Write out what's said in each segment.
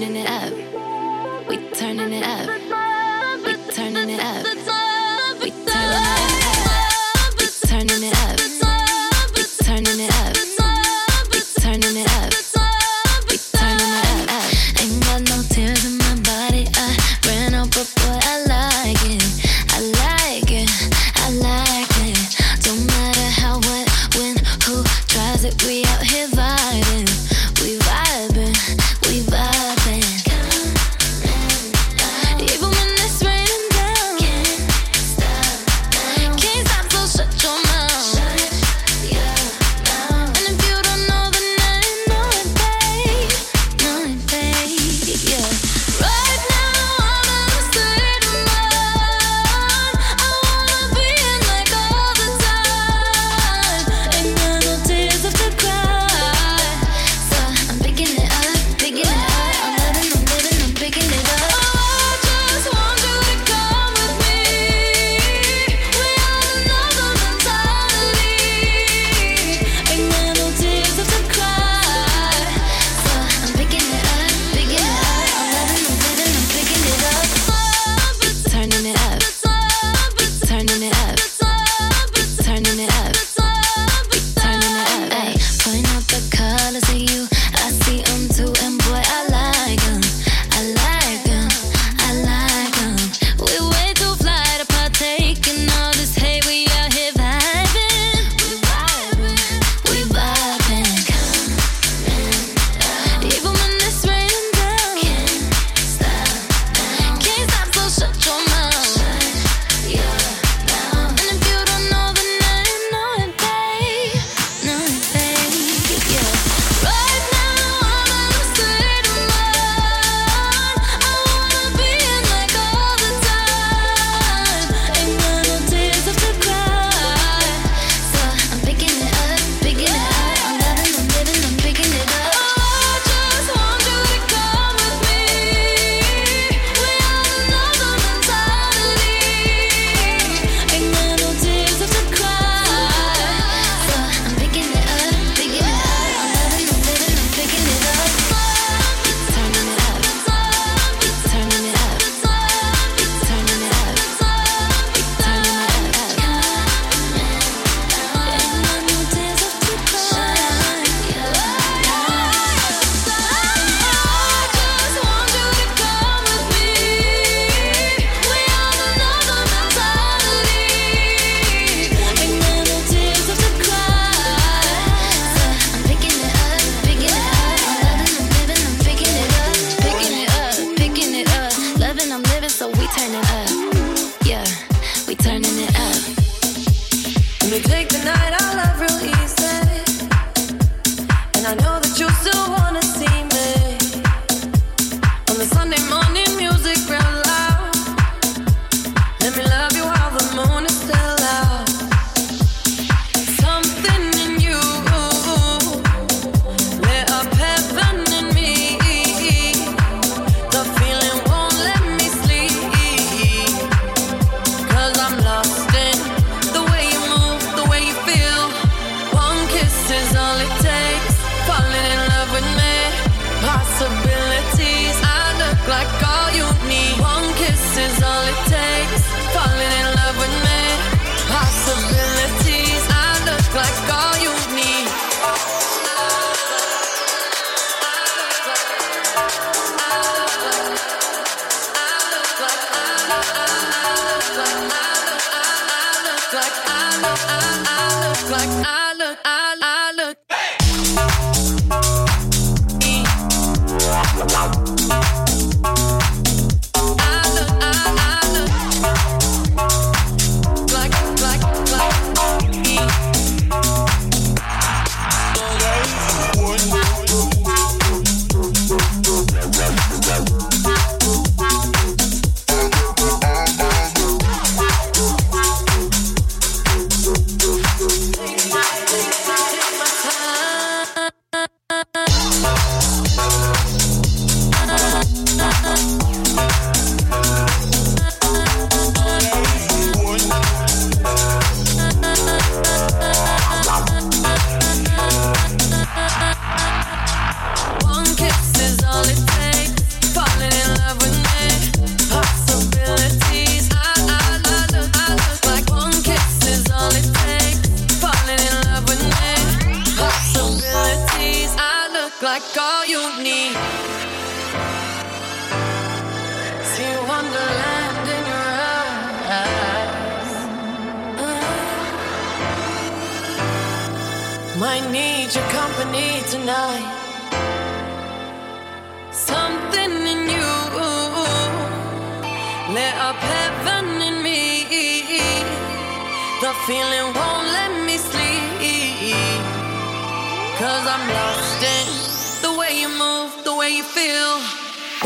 turning it up.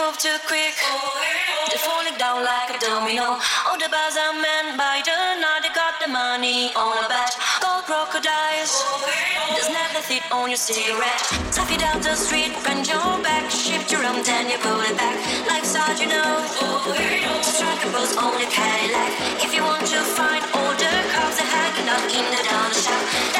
Move too quick, they're falling down like a domino. All the bars are men by the night, they got the money on a bet. Gold crocodiles, there's never fit on your cigarette. Stuff it out the street, bend your back, shift your arm, then you pull it back. Life's hard, you know. Strike a pose on your Cadillac. If you want to find all the cars that hanging out in the down shop,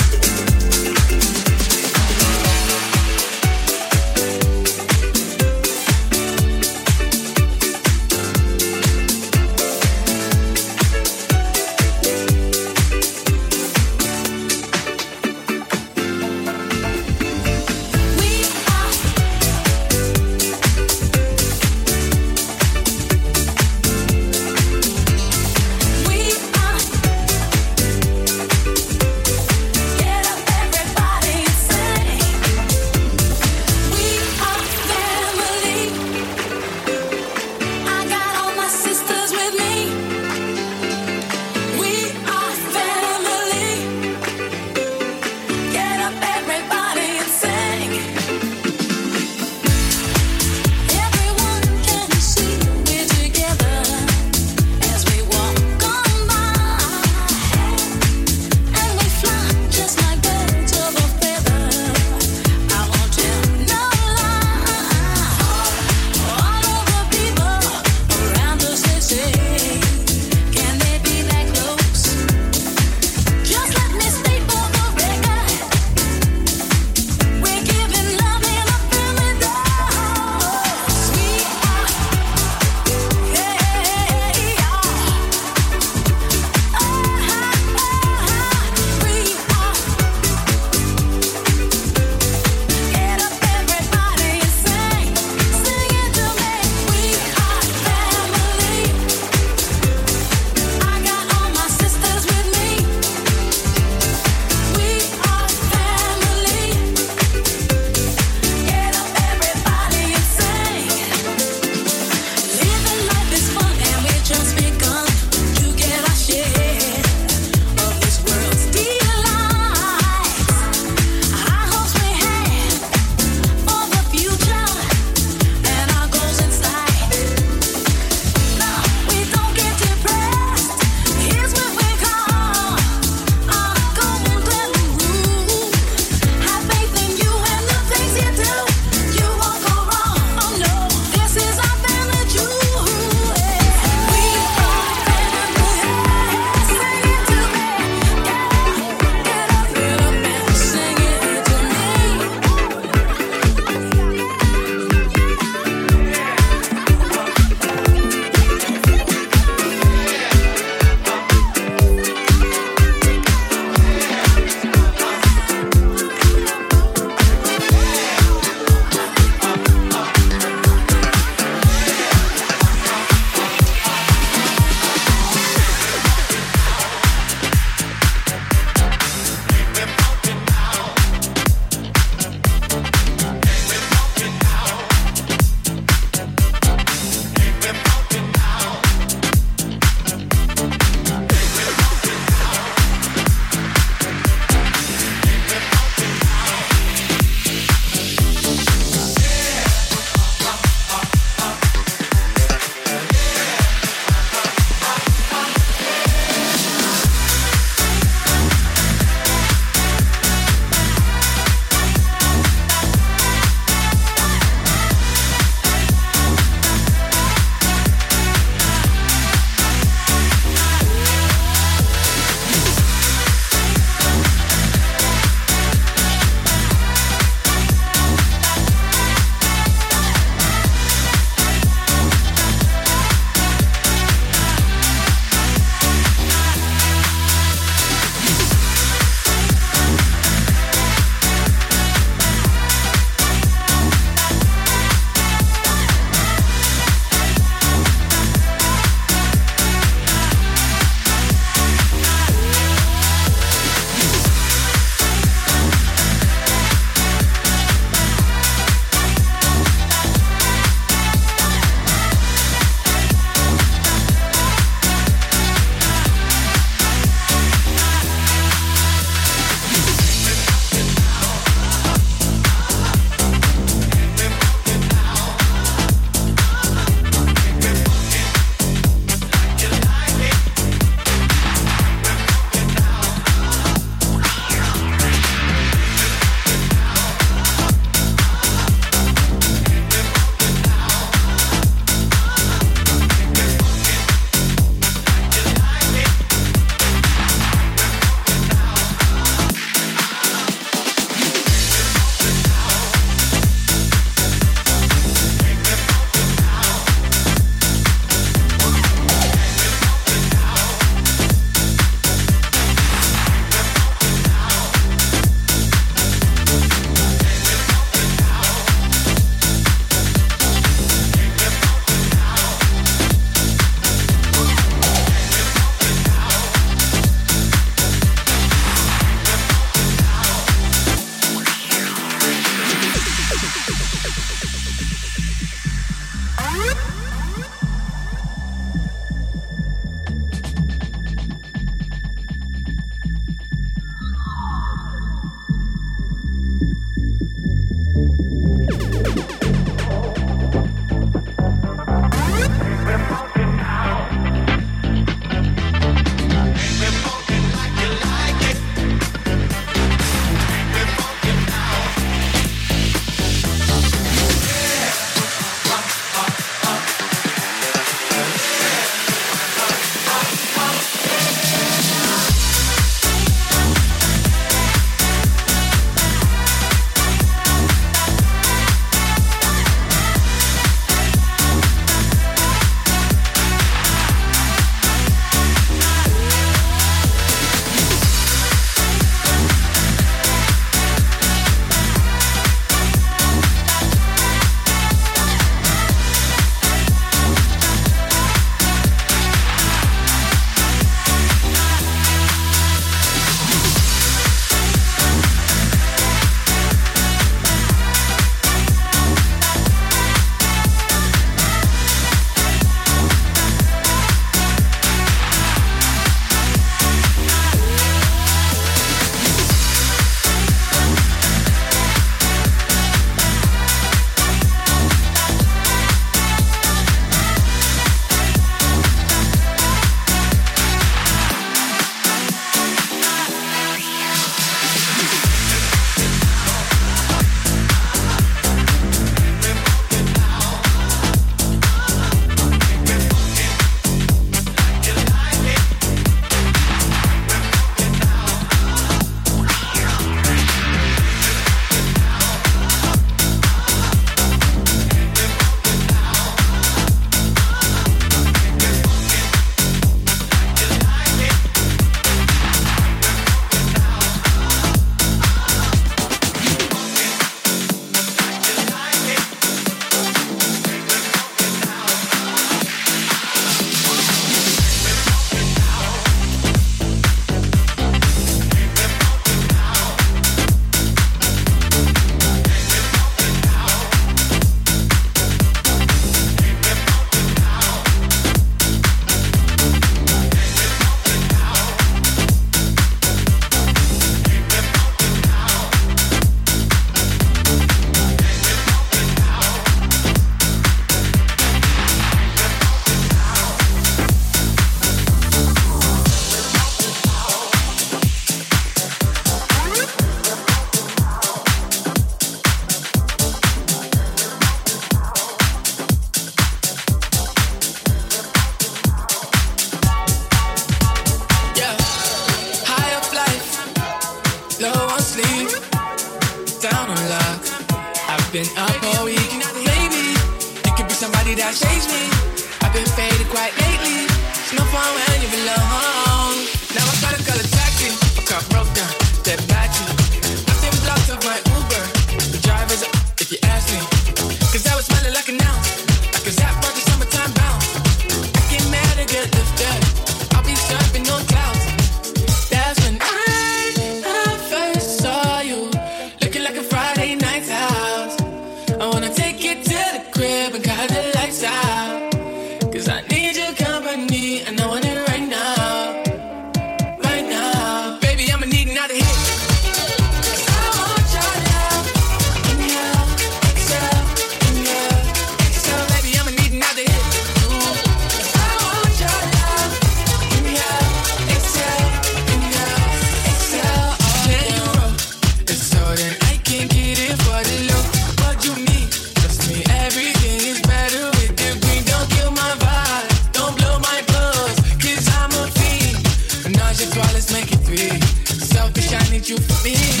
you put me.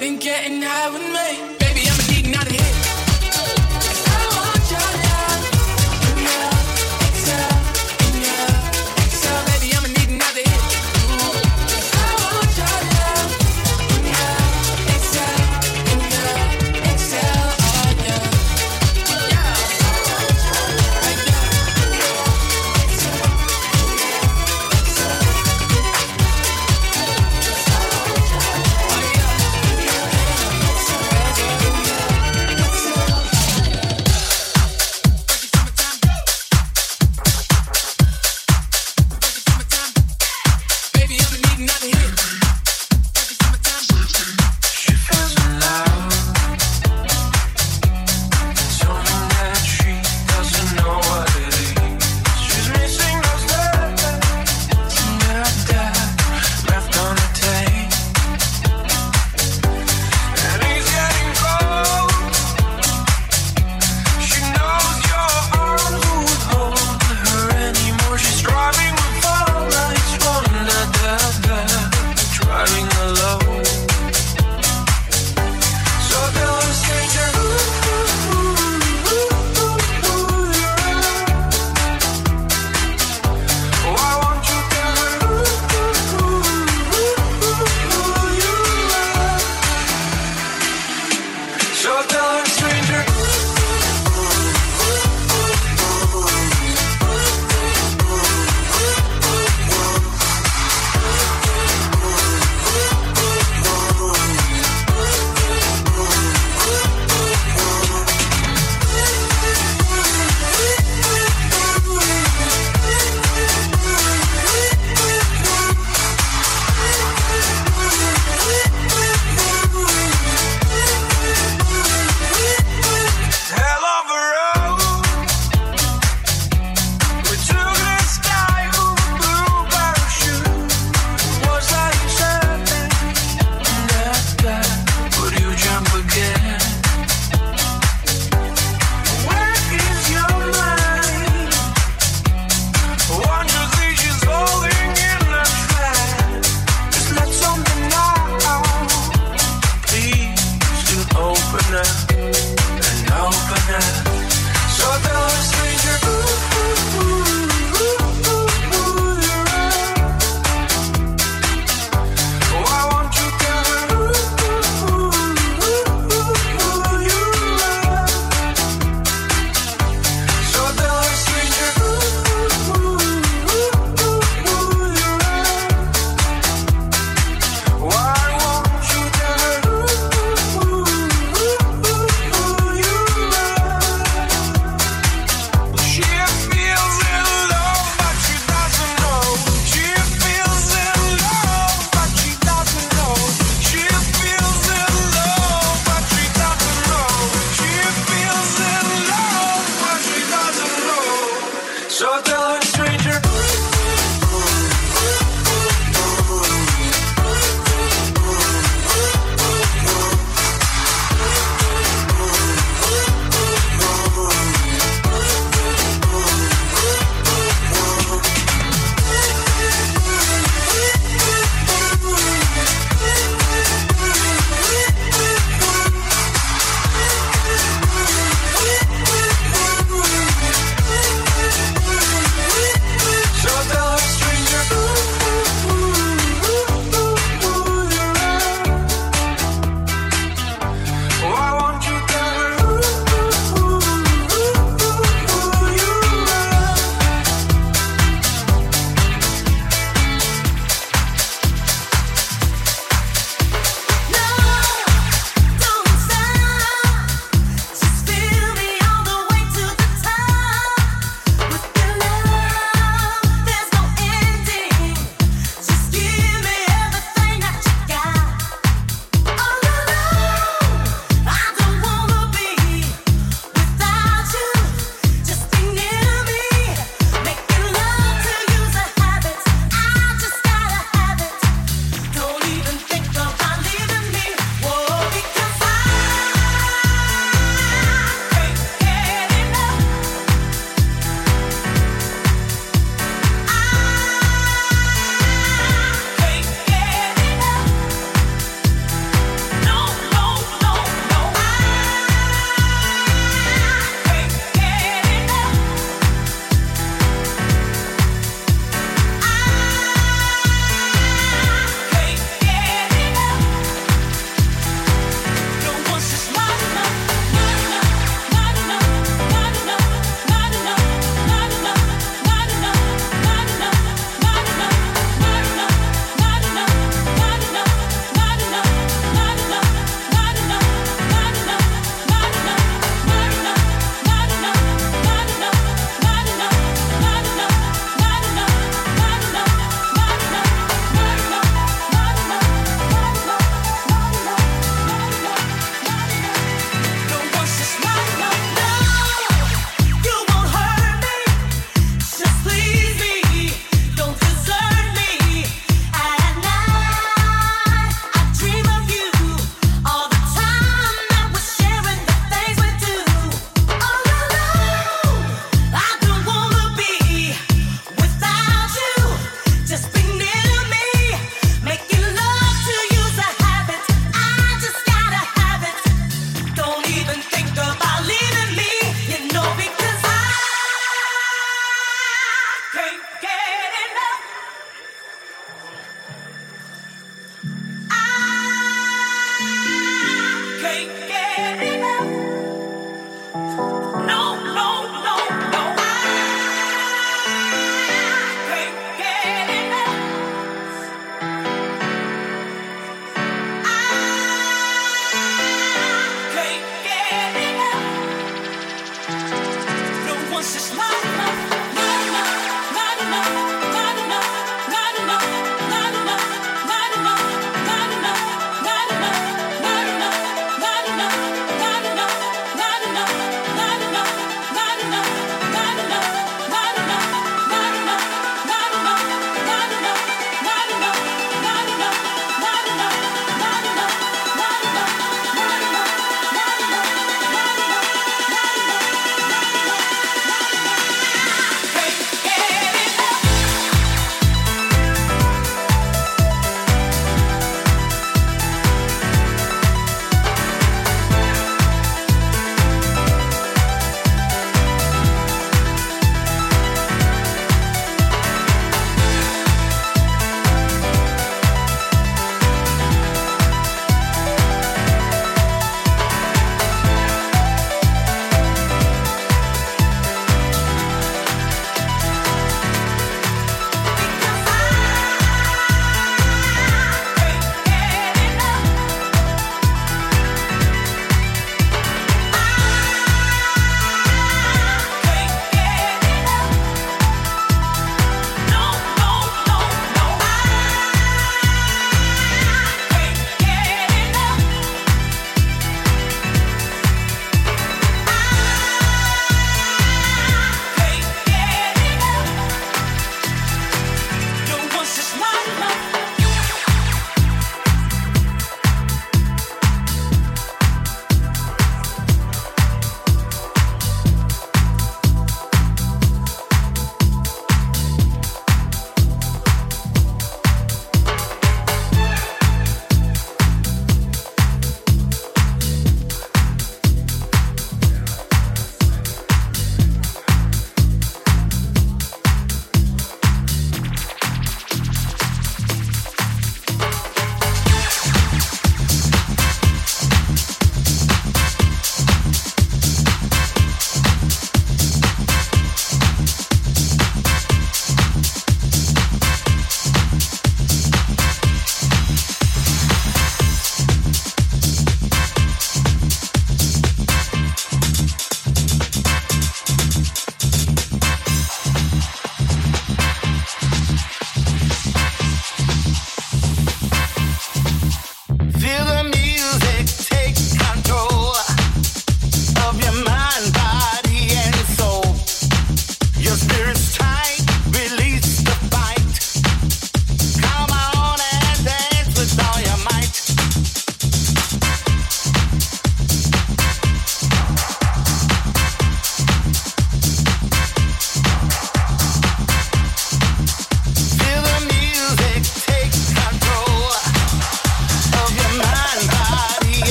Been getting high with me.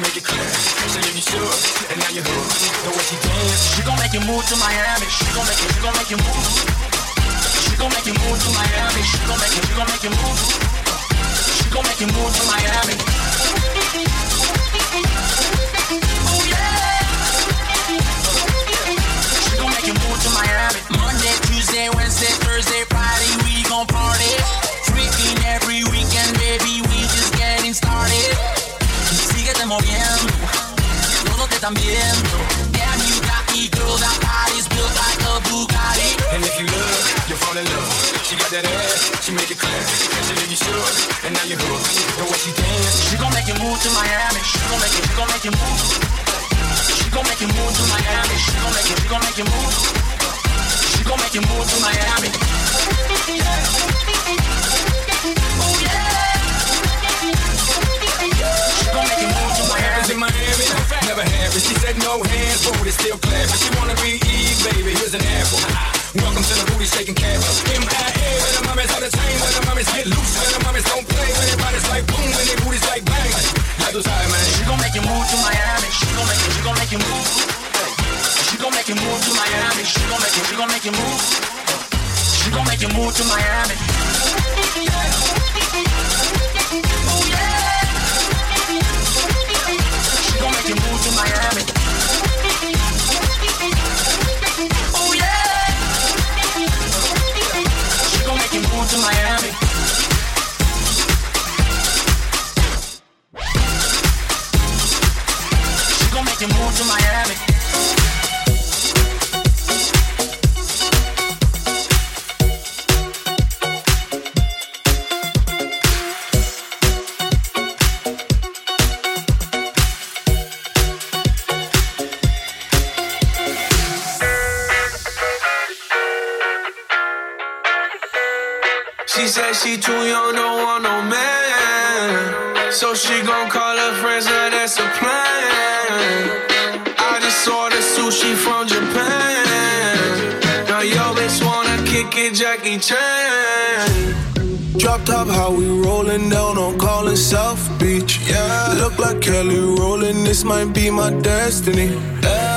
Make it clear. She you shook, and now you're hooked. The way she dance, She gon' make you move to Miami. She gon' make you, she gon' make you move. She gon' make you move to Miami. She gon' make you, she gon' make you move. She gon' make you move to Miami. Oh yeah. She gon' make you move to Miami. Monday, Tuesday, Wednesday, Thursday, viendo. Damn, you got me, girl, that body's built like a Bugatti. and if you look, you fall in love. She got that ass, she make it clear. She leave you shook, and now you're hooked. The way she dance, She gon' make you move to Miami. She gon' make you, she gon' make you move. She gon' make you move to Miami. She gon' make you, she gon' make you move. She gon' make you move to Miami. Oh yeah. She gon' make you move to Hands Miami. never it. She said no hands, but it's still. She wanna be Eve, baby. Here's an apple. Welcome to the booty shaking the mommies the mommies get loose, the mommies don't play, their bodies like boom, their booties like bang. Man. She gon' make you move to Miami. She gon' make you, she gon' make you move. She gon' make you move to Miami. She gon' make you, she gon' make you move. She gon' make you move to Miami. You to Miami. She gon' make you move to Miami. She too young, don't want no man. So she gon' call her friends, now that's a plan. I just ordered sushi from Japan. Now yo bitch wanna kick it, Jackie Chan. Drop top, how we rollin' down on calling South Beach. Yeah, look like Kelly rollin'. This might be my destiny.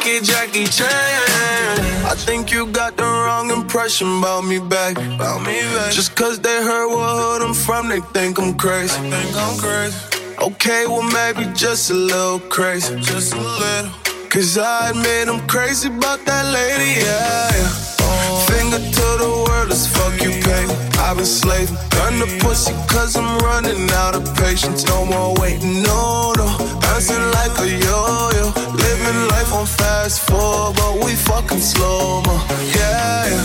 It, Jackie Chan. I think you got the wrong impression about me back. About me back. Just cause they heard what hood I'm from, they think I'm crazy. They think I'm crazy. Okay, well maybe just a little crazy. Just a little. Cause I admit I'm crazy about that lady, yeah. yeah. Finger to the world as fuck you pay. I've been slaving. Gun the pussy cause I'm running out of patience. No more waiting, no, no. Bouncing like a yo-yo. Living life on fast forward, but we fucking slow mo. Yeah, yeah.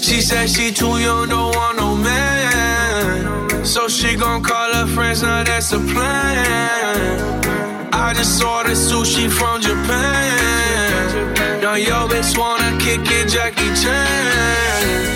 She said she too young, don't want no man. So she gon' call her friends, now that's a plan. I just ordered sushi from Japan. Now yo bitch wanna kick it, Jackie Chan.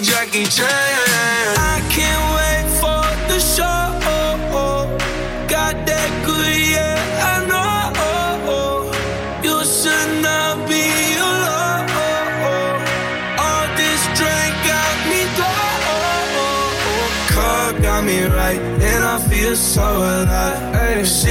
Jackie Chan. I can't wait for the show. Got that good, yeah, I know. You should not be alone. All this drink got me low. Car got me right, and I feel so alive.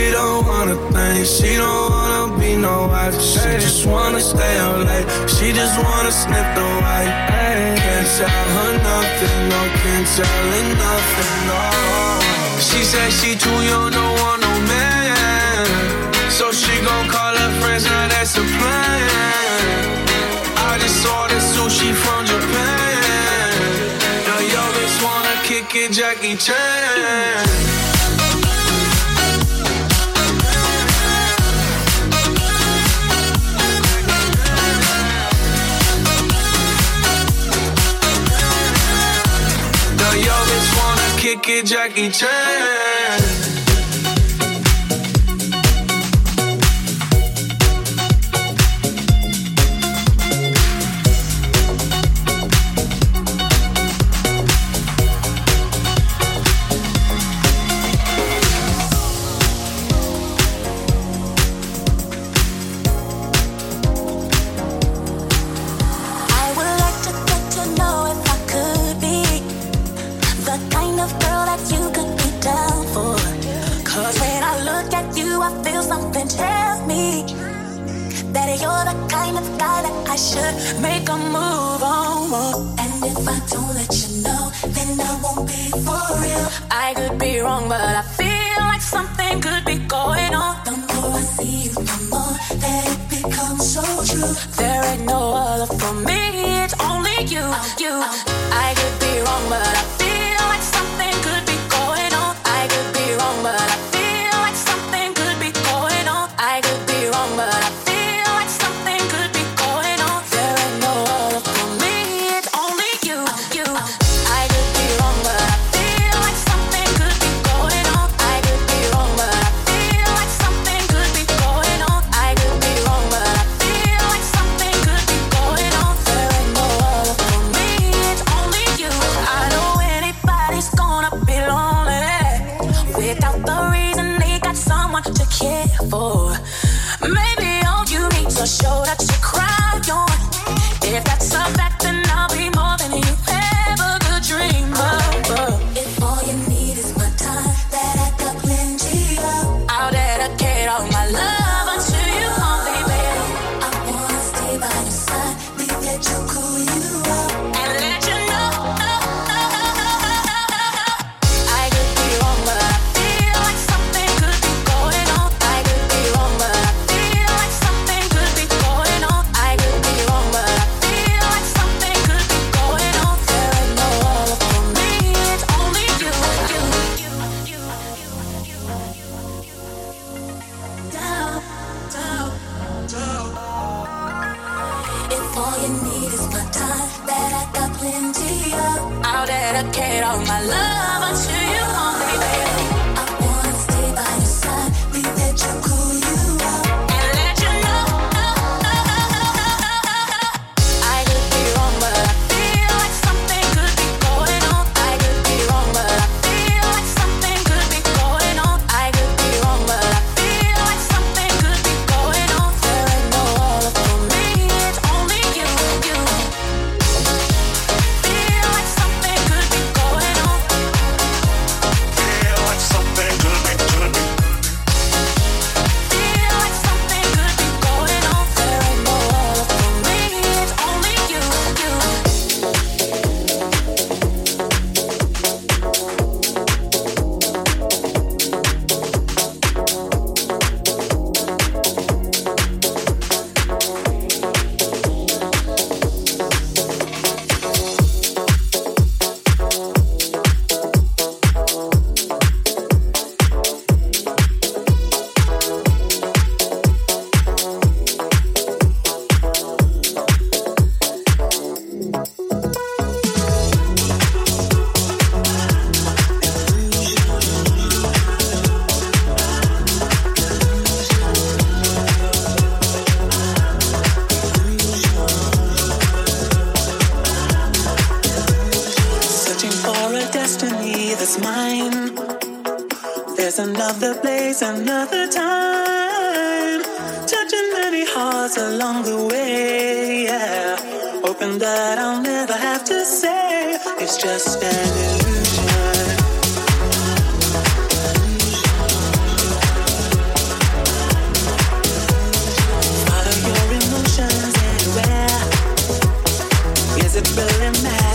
She don't wanna think, she don't wanna be no wife. She just wanna stay up late, she just wanna sniff the white. Can't tell her nothing, no, can't tell her nothing, no. She said she too young, don't want no man. So she gon' call her friends, now that's a plan. I just ordered sushi from Japan. Now yo bitch wanna kick it, Jackie Chan. Kick Jackie Chan. I should make a move on. And if I don't let you know, then I won't be for real. I could be wrong, but I There's another place, another time. Touching many hearts along the way, yeah. Hoping that I'll never have to say it's just an illusion. Follow your emotions anywhere. Is it really matter?